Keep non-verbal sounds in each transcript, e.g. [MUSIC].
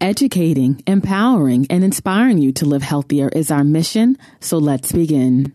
Educating, empowering, and inspiring you to live healthier is our mission, so let's begin.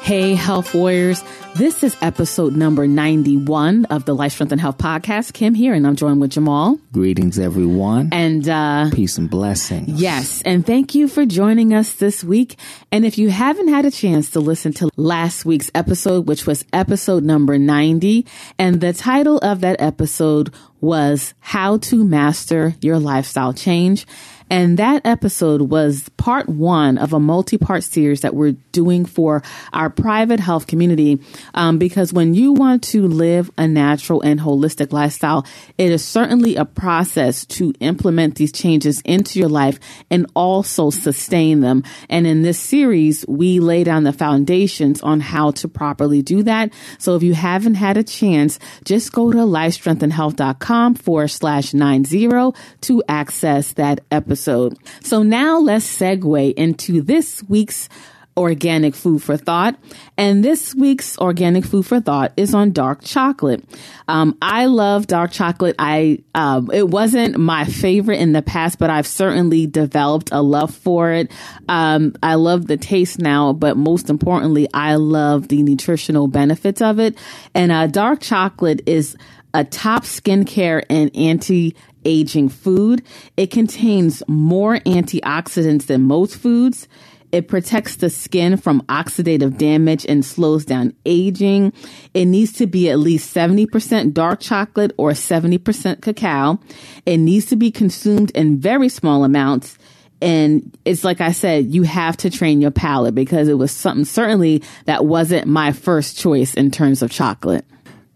Hey, health warriors. This is episode number 91 of the Life, Strength, and Health podcast. Kim here, and I'm joined with Jamal. Greetings, everyone. And, uh, peace and blessings. Yes. And thank you for joining us this week. And if you haven't had a chance to listen to last week's episode, which was episode number 90, and the title of that episode was How to Master Your Lifestyle Change. And that episode was part one of a multi part series that we're doing for our private health community. Um, because when you want to live a natural and holistic lifestyle, it is certainly a process to implement these changes into your life and also sustain them. And in this series, we lay down the foundations on how to properly do that. So if you haven't had a chance, just go to lifestrengthandhealth.com forward slash nine zero to access that episode. So now let's segue into this week's organic food for thought. And this week's organic food for thought is on dark chocolate. Um, I love dark chocolate. I, um, it wasn't my favorite in the past, but I've certainly developed a love for it. Um, I love the taste now, but most importantly, I love the nutritional benefits of it. And, uh, dark chocolate is a top skincare and anti aging food. It contains more antioxidants than most foods. It protects the skin from oxidative damage and slows down aging. It needs to be at least 70% dark chocolate or 70% cacao. It needs to be consumed in very small amounts. And it's like I said, you have to train your palate because it was something certainly that wasn't my first choice in terms of chocolate.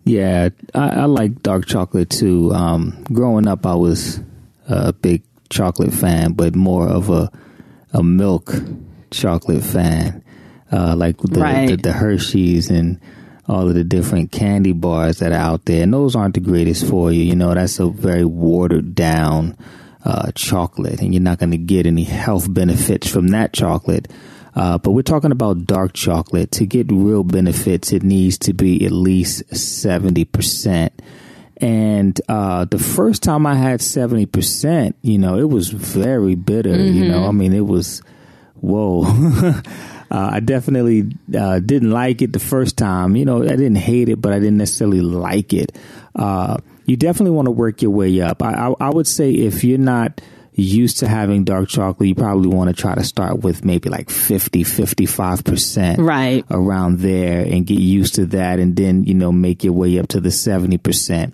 Yeah, I, I like dark chocolate too. Um, growing up, I was a big chocolate fan, but more of a a milk chocolate fan, uh, like the, right. the, the Hershey's and all of the different candy bars that are out there. And those aren't the greatest for you. You know, that's a very watered down uh, chocolate, and you're not going to get any health benefits from that chocolate. Uh, but we're talking about dark chocolate. To get real benefits, it needs to be at least 70%. And uh, the first time I had 70%, you know, it was very bitter. Mm-hmm. You know, mm-hmm. I mean, it was, whoa. [LAUGHS] uh, I definitely uh, didn't like it the first time. You know, I didn't hate it, but I didn't necessarily like it. Uh, you definitely want to work your way up. I, I, I would say if you're not used to having dark chocolate, you probably want to try to start with maybe like 50, 55%. Right. Around there and get used to that and then, you know, make your way up to the 70%.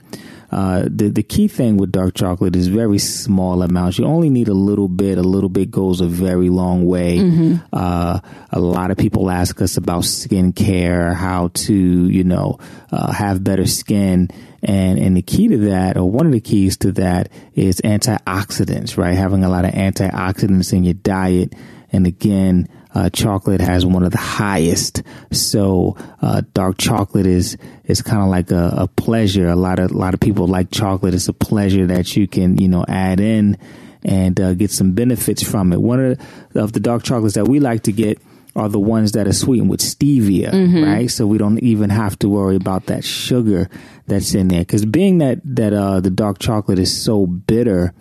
Uh, the the key thing with dark chocolate is very small amounts. You only need a little bit. A little bit goes a very long way. Mm-hmm. Uh, a lot of people ask us about skincare, how to you know uh, have better skin, and and the key to that, or one of the keys to that, is antioxidants. Right, having a lot of antioxidants in your diet, and again uh, chocolate has one of the highest. So uh, dark chocolate is is kind of like a, a, pleasure. A lot of a lot of people like chocolate. It's a pleasure that you can you know add in and uh, get some benefits from it. One of the, of the dark chocolates that we like to get are the ones that are sweetened with stevia, mm-hmm. right? So we don't even have to worry about that sugar that's in there. Because being that that uh, the dark chocolate is so bitter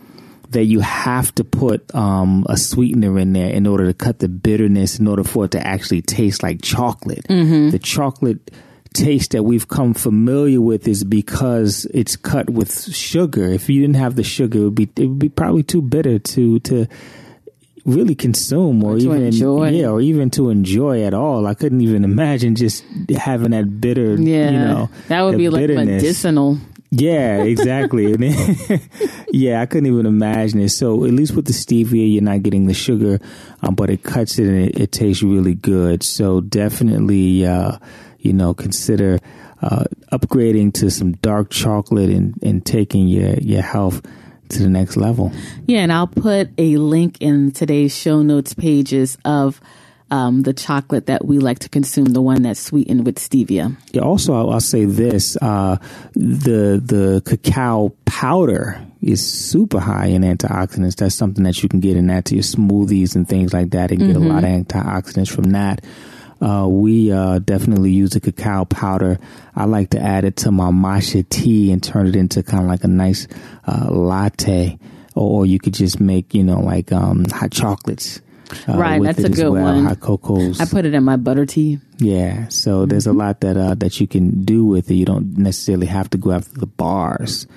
that you have to put um, a sweetener in there in order to cut the bitterness, in order for it to actually taste like chocolate. Mm-hmm. The chocolate taste that we've come familiar with is because it's cut with sugar. If you didn't have the sugar, it would be it would be probably too bitter to to really consume or, or even enjoy. yeah or even to enjoy at all i couldn't even imagine just having that bitter yeah you know that would be like medicinal yeah, exactly. [LAUGHS] yeah, I couldn't even imagine it. So at least with the stevia, you're not getting the sugar, um, but it cuts it and it, it tastes really good. So definitely, uh, you know, consider uh, upgrading to some dark chocolate and, and taking your, your health to the next level. Yeah, and I'll put a link in today's show notes pages of um, the chocolate that we like to consume, the one that's sweetened with stevia. Yeah. Also, I'll, I'll say this: uh, the the cacao powder is super high in antioxidants. That's something that you can get in that to your smoothies and things like that, and mm-hmm. get a mm-hmm. lot of antioxidants from that. uh, we uh, definitely use the cacao powder. I like to add it to my matcha tea and turn it into kind of like a nice uh, latte. Or, or, you could just make, you know, like um, hot chocolates. Uh, right, that's a good well, one. Hot cocos. I put it in my butter tea. Yeah, so mm-hmm. there's a lot that uh, that you can do with it. You don't necessarily have to go after the bars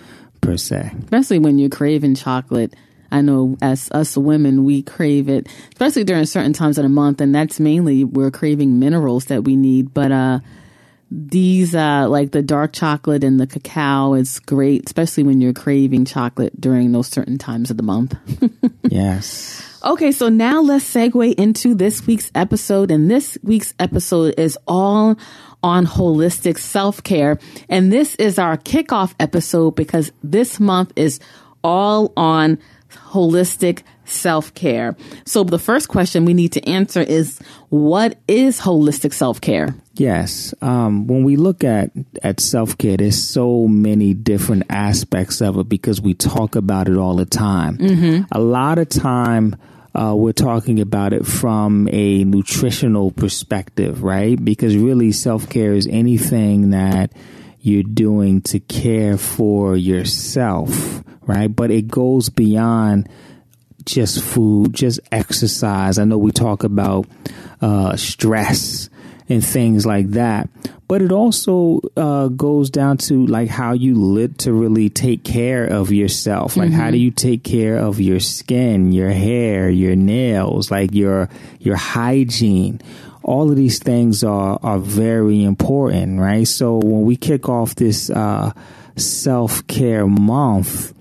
per se. Especially when you're craving chocolate. I know as us women, we crave it, especially during certain times of the month, and that's mainly we're craving minerals that we need. But uh, these, uh, like the dark chocolate and the cacao, is great, especially when you're craving chocolate during those certain times of the month. [LAUGHS] yes. Okay, so now let's segue into this week's episode. And this week's episode is all on holistic self care. And this is our kickoff episode because this month is all on holistic self care. So the first question we need to answer is what is holistic self care? Yes. Um, when we look at, at self care, there's so many different aspects of it because we talk about it all the time. Mm-hmm. A lot of time, uh, we're talking about it from a nutritional perspective, right? Because really self care is anything that you're doing to care for yourself, right? But it goes beyond just food, just exercise. I know we talk about uh, stress and things like that, but it also uh, goes down to like how you literally take care of yourself. Like, mm-hmm. how do you take care of your skin, your hair, your nails, like your your hygiene? all of these things are are very important, right? So when we kick off this uh, self care month,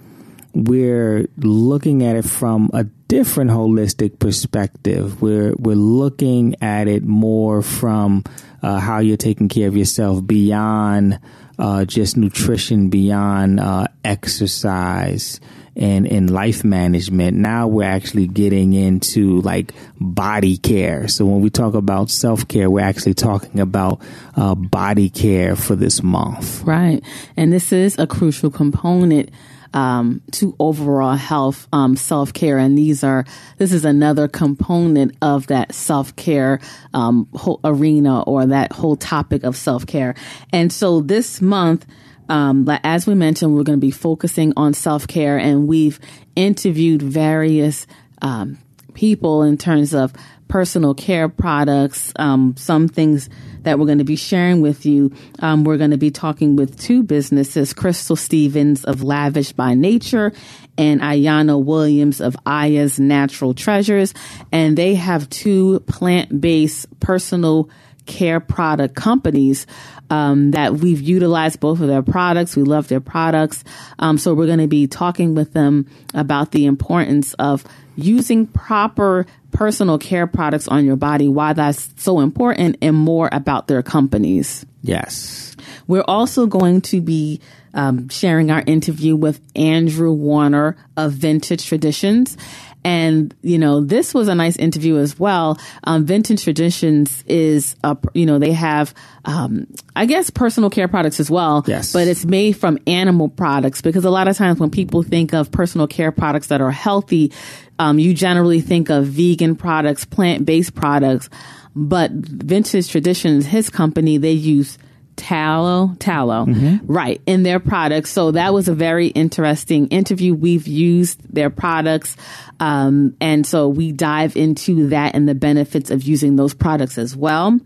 we're looking at it from a different holistic perspective. We're we're looking at it more from uh, how you're taking care of yourself beyond uh, just nutrition, beyond uh, exercise and in life management. Now we're actually getting into like body care. So when we talk about self care, we're actually talking about uh, body care for this month. Right. And this is a crucial component um, to overall health, um, self care, and these are this is another component of that self care um, arena or that whole topic of self care. And so this month, um, as we mentioned, we're going to be focusing on self care, and we've interviewed various um, people in terms of personal care products, um, some things that we're going to be sharing with you. Um, we're going to be talking with two businesses, Crystal Stevens of Lavish by Nature and Ayana Williams of Aya's Natural Treasures. And they have two plant-based personal care product companies um, that we've utilized both of their products. We love their products. Um, so we're going to be talking with them about the importance of using proper personal care products on your body, why that's so important, and more about their companies. Yes. We're also going to be um, sharing our interview with Andrew Warner of Vintage Traditions. And, you know, this was a nice interview as well. Um, Vintage Traditions is, a, you know, they have, um, I guess personal care products as well. Yes. But it's made from animal products because a lot of times when people think of personal care products that are healthy, um, you generally think of vegan products, plant-based products. But Vintage Traditions, his company, they use tallow, tallow, mm-hmm. right, in their products. So that was a very interesting interview. We've used their products. Um, and so we dive into that and the benefits of using those products as well.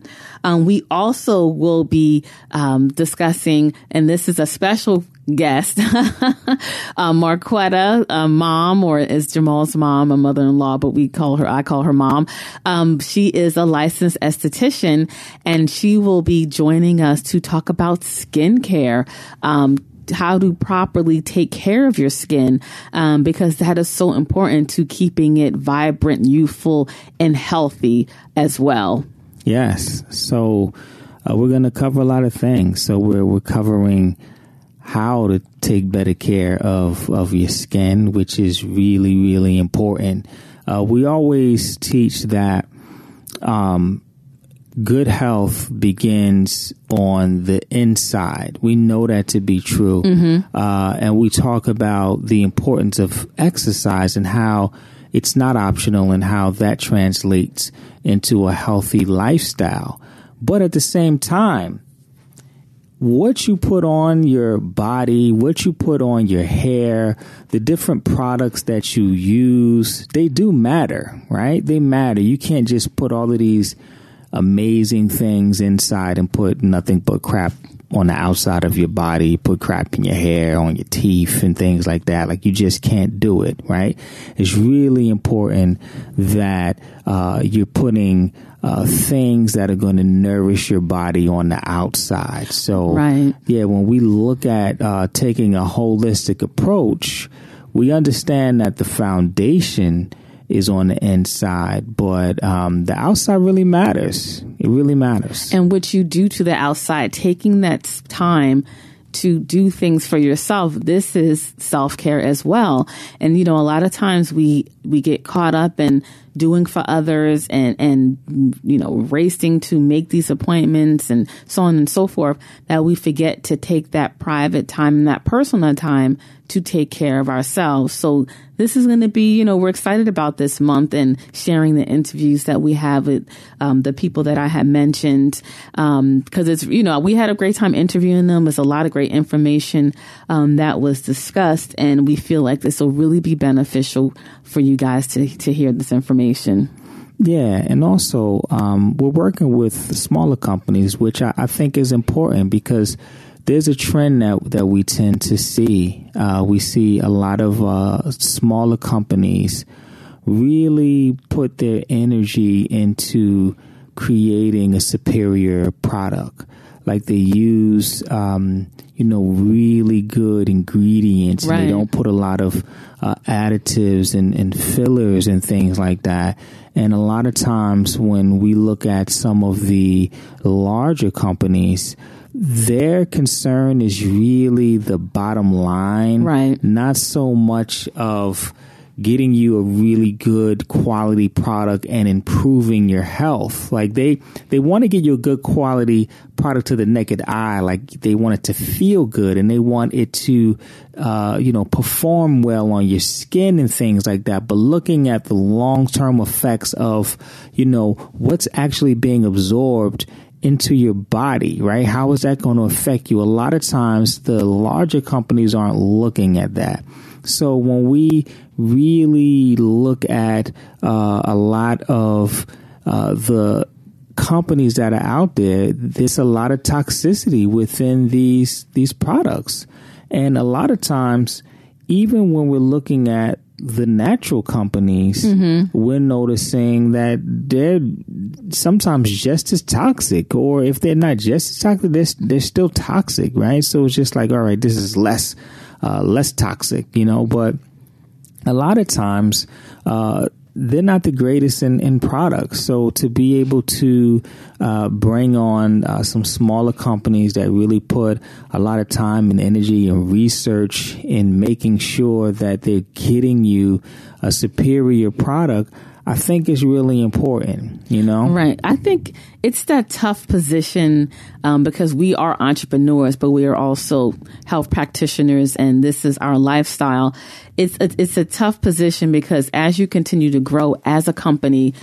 Um, we also will be um, discussing, and this is a special guest, [LAUGHS] uh, Marquetta, mom, or is Jamal's mom, a mother-in-law, but we call her, I call her mom. Um, she is a licensed esthetician and she will be joining us to talk about skincare. Um, how to properly take care of your skin um, because that is so important to keeping it vibrant, youthful, and healthy as well. Yes. So uh, we're going to cover a lot of things. So we're we're covering how to take better care of, of your skin, which is really, really important. Uh, we always teach that um, good health begins on the inside. We know that to be true. Mm-hmm. Uh, and we talk about the importance of exercise and how it's not optional and how that translates into a healthy lifestyle. But at the same time, what you put on your body, what you put on your hair, the different products that you use, they do matter, right? They matter. You can't just put all of these amazing things inside and put nothing but crap on the outside of your body, put crap in your hair, on your teeth, and things like that. Like you just can't do it, right? It's really important that uh, you're putting uh, things that are going to nourish your body on the outside. So, right. yeah, when we look at uh, taking a holistic approach, we understand that the foundation is on the inside, but um, the outside really matters. It really matters. And what you do to the outside, taking that time to do things for yourself, this is self care as well. And you know, a lot of times we we get caught up in doing for others and and you know racing to make these appointments and so on and so forth that we forget to take that private time and that personal time to take care of ourselves. So this is going to be, you know, we're excited about this month and sharing the interviews that we have with um, the people that I had mentioned. Because um, it's, you know, we had a great time interviewing them. It's a lot of great information um, that was discussed, and we feel like this will really be beneficial for you guys to to hear this information. Yeah, and also um, we're working with smaller companies, which I, I think is important because there's a trend that that we tend to see. Uh, we see a lot of uh, smaller companies really put their energy into creating a superior product. Like they use, um, you know, really good ingredients. Right. And they don't put a lot of uh, additives and, and fillers and things like that. And a lot of times when we look at some of the larger companies, their concern is really the bottom line, right? Not so much of getting you a really good quality product and improving your health. Like they they want to get you a good quality product to the naked eye. Like they want it to feel good and they want it to uh, you know perform well on your skin and things like that. But looking at the long term effects of you know what's actually being absorbed into your body, right? How is that going to affect you? A lot of times the larger companies aren't looking at that. So when we really look at uh, a lot of uh, the companies that are out there, there's a lot of toxicity within these these products, and a lot of times, even when we're looking at the natural companies, mm-hmm. we're noticing that they're sometimes just as toxic, or if they're not just as toxic, they're, they're still toxic, right? So it's just like, all right, this is less, uh, less toxic, you know, but a lot of times, uh, they're not the greatest in, in products. So to be able to uh, bring on uh, some smaller companies that really put a lot of time and energy and research in making sure that they're getting you a superior product, I think is really important, you know? Right. I think it's that tough position um, because we are entrepreneurs, but we are also health practitioners, and this is our lifestyle. It's a, it's a tough position because as you continue to grow as a company,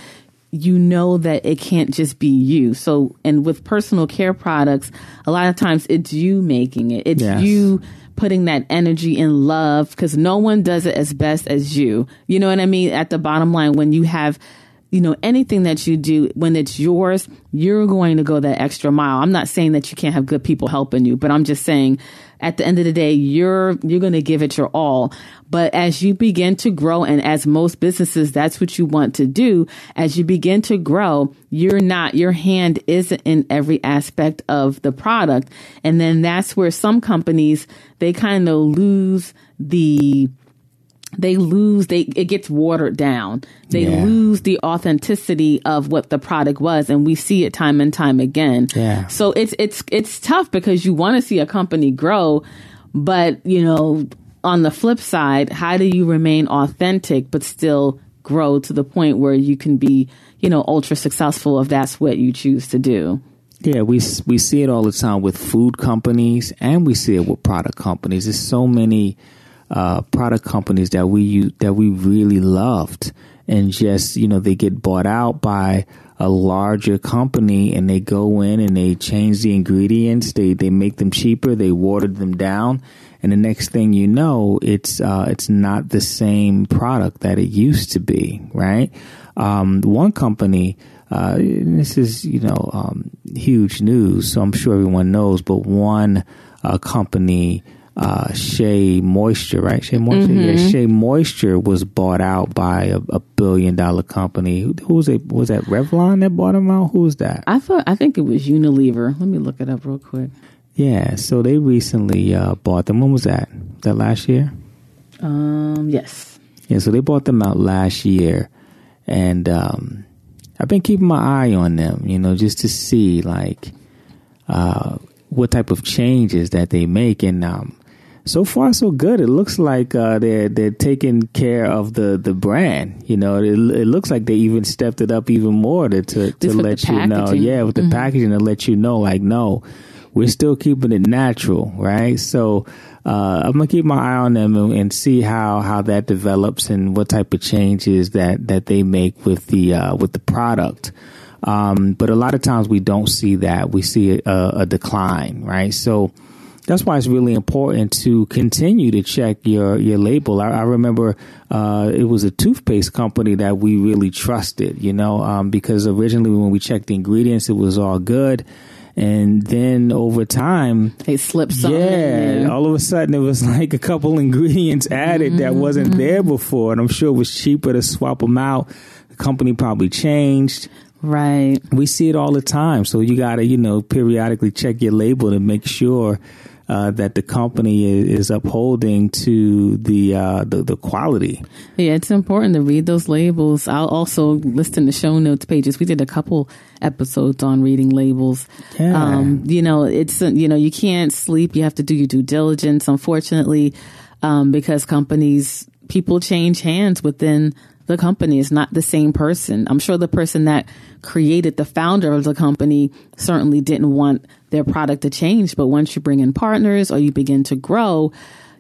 you know that it can't just be you. So, and with personal care products, a lot of times it's you making it. It's Yes. you putting that energy in love because no one does it as best as you. You know what I mean? At the bottom line, when you have, you know, anything that you do, when it's yours, you're going to go that extra mile. I'm not saying that you can't have good people helping you, but I'm just saying at the end of the day, you're, you're going to give it your all. But as you begin to grow, and as most businesses, that's what you want to do. As you begin to grow, you're not, your hand isn't in every aspect of the product. And then that's where some companies, they kind of lose the, they lose they it gets watered down they Yeah. lose the authenticity of what the product was and we see it time and time again Yeah. so it's it's it's tough because you want to see a company grow but you know on the flip side how do you remain authentic but still grow to the point where you can be you know ultra successful if that's what you choose to do Yeah, we we see it all the time with food companies, and we see it with product companies. There's so many uh, product companies that we that we really loved, and just you know they get bought out by a larger company and they go in and they change the ingredients, they they make them cheaper, they watered them down, and the next thing you know, it's uh, it's not the same product that it used to be, right? Um, one company. Uh, this is, you know, um, huge news, so I'm sure everyone knows. But one uh, company uh, Shea Moisture, right? Shea Moisture, mm-hmm. yeah. Shea Moisture was bought out by a, a billion dollar company. Who, who, was it? Was that Revlon that bought them out? Who was that? I thought I think it was Unilever. Let me look it up real quick. Yeah, so they recently uh, bought them. When was that? That last year? Um, yes. Yeah, so they bought them out last year, and um, I've been keeping my eye on them. You know, just to see like uh, what type of changes that they make, and um, so far so good. It looks like uh, they're they're taking care of the, the brand. You know, it, it looks like they even stepped it up even more to to, to let you know. Yeah, with the mm-hmm. packaging to let you know, like, no, we're still keeping it natural, right? So uh, I'm gonna keep my eye on them and, and, see how how that develops and what type of changes that that they make with the uh, with the product. Um, but a lot of times we don't see that. We see a, a decline, right? So that's why it's really important to continue to check your your label. I, I remember uh, it was a toothpaste company that we really trusted, you know, um, because originally when we checked the ingredients, it was all good. And then over time, they slipped. Yeah, all of a sudden it was [LAUGHS] like a couple ingredients added mm-hmm. that wasn't there before, and I'm sure it was cheaper to swap them out. The company probably changed. Right. We see it all the time, so you got to you know periodically check your label to make sure uh, that the company is, is upholding to the, uh, the, the quality. Yeah, it's important to read those labels. I'll also list in the show notes pages. We did a couple episodes on reading labels. Yeah. Um, you know, it's you know you can't sleep. You have to do your due diligence. Unfortunately, um, because companies people change hands within the company is not the same person. I'm sure the person that created the founder of the company certainly didn't want their product to change. But once you bring in partners or you begin to grow,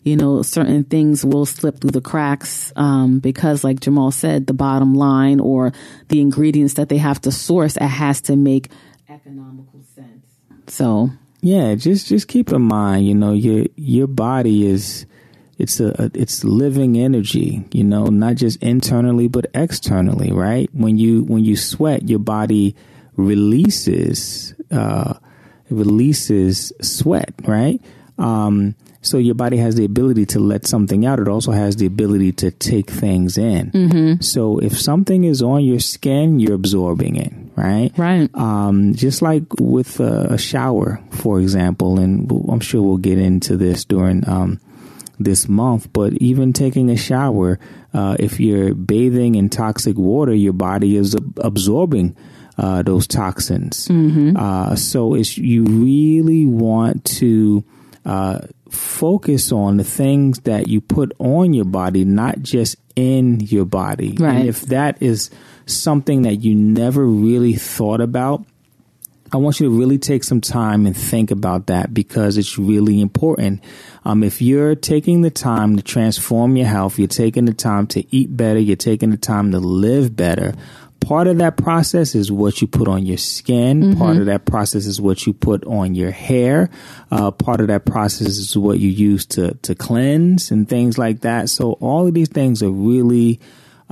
you know, certain things will slip through the cracks um, because, like Jamal said, the bottom line or the ingredients that they have to source, it has to make economical sense. So, yeah, just just keep in mind, you know, your your body is it's a, it's living energy, you know, not just internally but externally, right? When you when you sweat, your body releases uh, releases sweat, right? Um, so your body has the ability to let something out. It also has the ability to take things in. Mm-hmm. So if something is on your skin, you're absorbing it, right? Right. Um, just like with a, a, shower, for example, and I'm sure we'll get into this during um, this month, but even taking a shower, uh, if you're bathing in toxic water, your body is ab- absorbing uh, those toxins. Mm-hmm. Uh, so it's you really want to uh, focus on the things that you put on your body, not just in your body. Right. And if that is something that you never really thought about, I want you to really take some time and think about that because it's really important. Um, if you're taking the time to transform your health, you're taking the time to eat better, you're taking the time to live better. Part of that process is what you put on your skin. Mm-hmm. Part of that process is what you put on your hair. Uh, part of that process is what you use to, to cleanse and things like that. So all of these things are really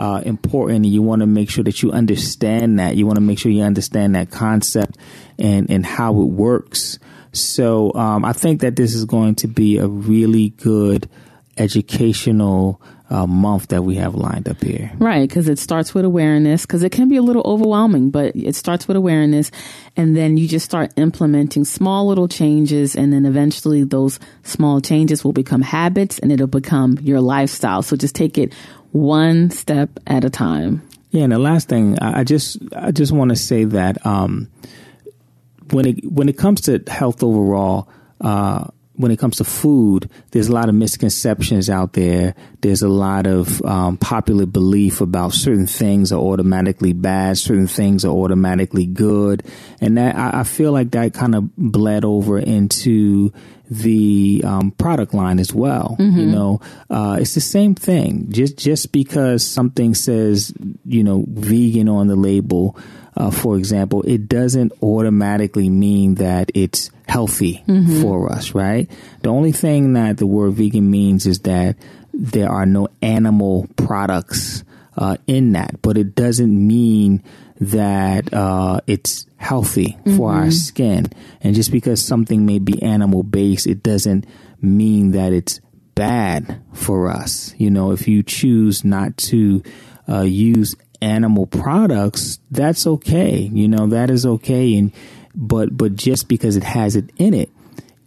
uh, important, you want to make sure that you understand that. You want to make sure you understand that concept and and how it works. So um, I think that this is going to be a really good educational uh, month that we have lined up here. Right, because it starts with awareness, because it can be a little overwhelming, but it starts with awareness. And then you just start implementing small little changes. And then eventually those small changes will become habits and it'll become your lifestyle. So just take it one step at a time. Yeah, and the last thing I just I just want to say that um, when it when it comes to health overall, uh, when it comes to food, there's a lot of misconceptions out there. There's a lot of um, popular belief about certain things are automatically bad, certain things are automatically good, and that I, I feel like that kind of bled over into the um, product line as well. Mm-hmm. You know, uh, it's the same thing. Just just because something says you know vegan on the label, uh, for example, it doesn't automatically mean that it's healthy mm-hmm. for us, right? The only thing that the word vegan means is that there are no animal products uh, in that, but it doesn't mean that uh, it's healthy mm-hmm. for our mm-hmm. skin. And just because something may be animal based, it doesn't mean that it's bad for us. You know, if you choose not to uh, use animal products, that's okay. You know, that is okay. And but but just because it has it in it,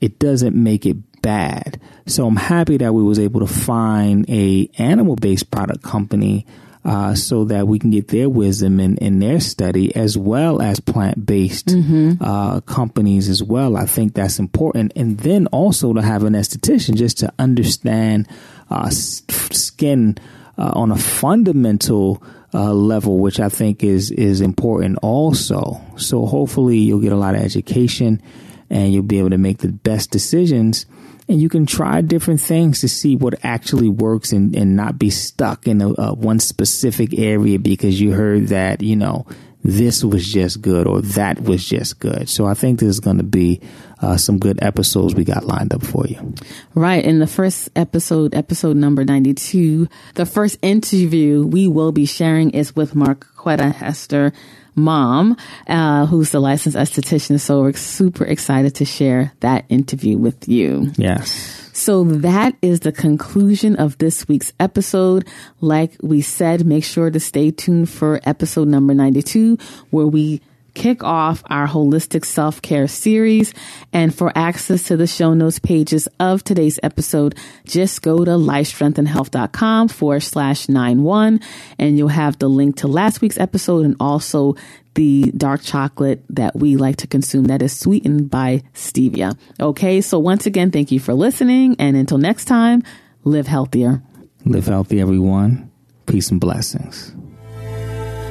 it doesn't make it bad. So I'm happy that we was able to find a animal based product company uh, so that we can get their wisdom and, in their study as well as plant based mm-hmm. uh, companies as well. I think that's important. And then also to have an esthetician just to understand uh, skin uh, on a fundamental uh, level, which I think is is important also. So hopefully you'll get a lot of education and you'll be able to make the best decisions and you can try different things to see what actually works and, and not be stuck in a, a one specific area because you heard that, you know, this was just good or that was just good. So I think there's going to be uh, some good episodes we got lined up for you. Right. In the first episode, episode number 92, the first interview we will be sharing is with Mark Quetta Hester mom, uh, who's the licensed esthetician. So we're super excited to share that interview with you. Yes. So that is the conclusion of this week's episode. Like we said, make sure to stay tuned for episode number 92, where we kick off our holistic self care series. And for access to the show notes pages of today's episode, just go to lifestrengthandhealth.com forward slash nine one, and you'll have the link to last week's episode and also the dark chocolate that we like to consume that is sweetened by stevia. Okay. So once again, thank you for listening. And until next time, live healthier. Live healthy, everyone. Peace and blessings.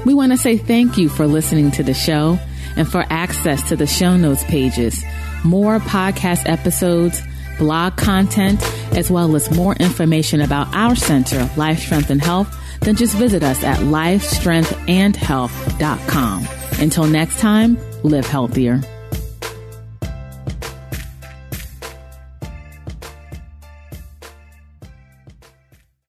We want to say thank you for listening to the show and for access to the show notes pages, more podcast episodes, blog content, as well as more information about our center, Life Strength and Health, then just visit us at lifestrengthandhealth.com. Until next time, live healthier.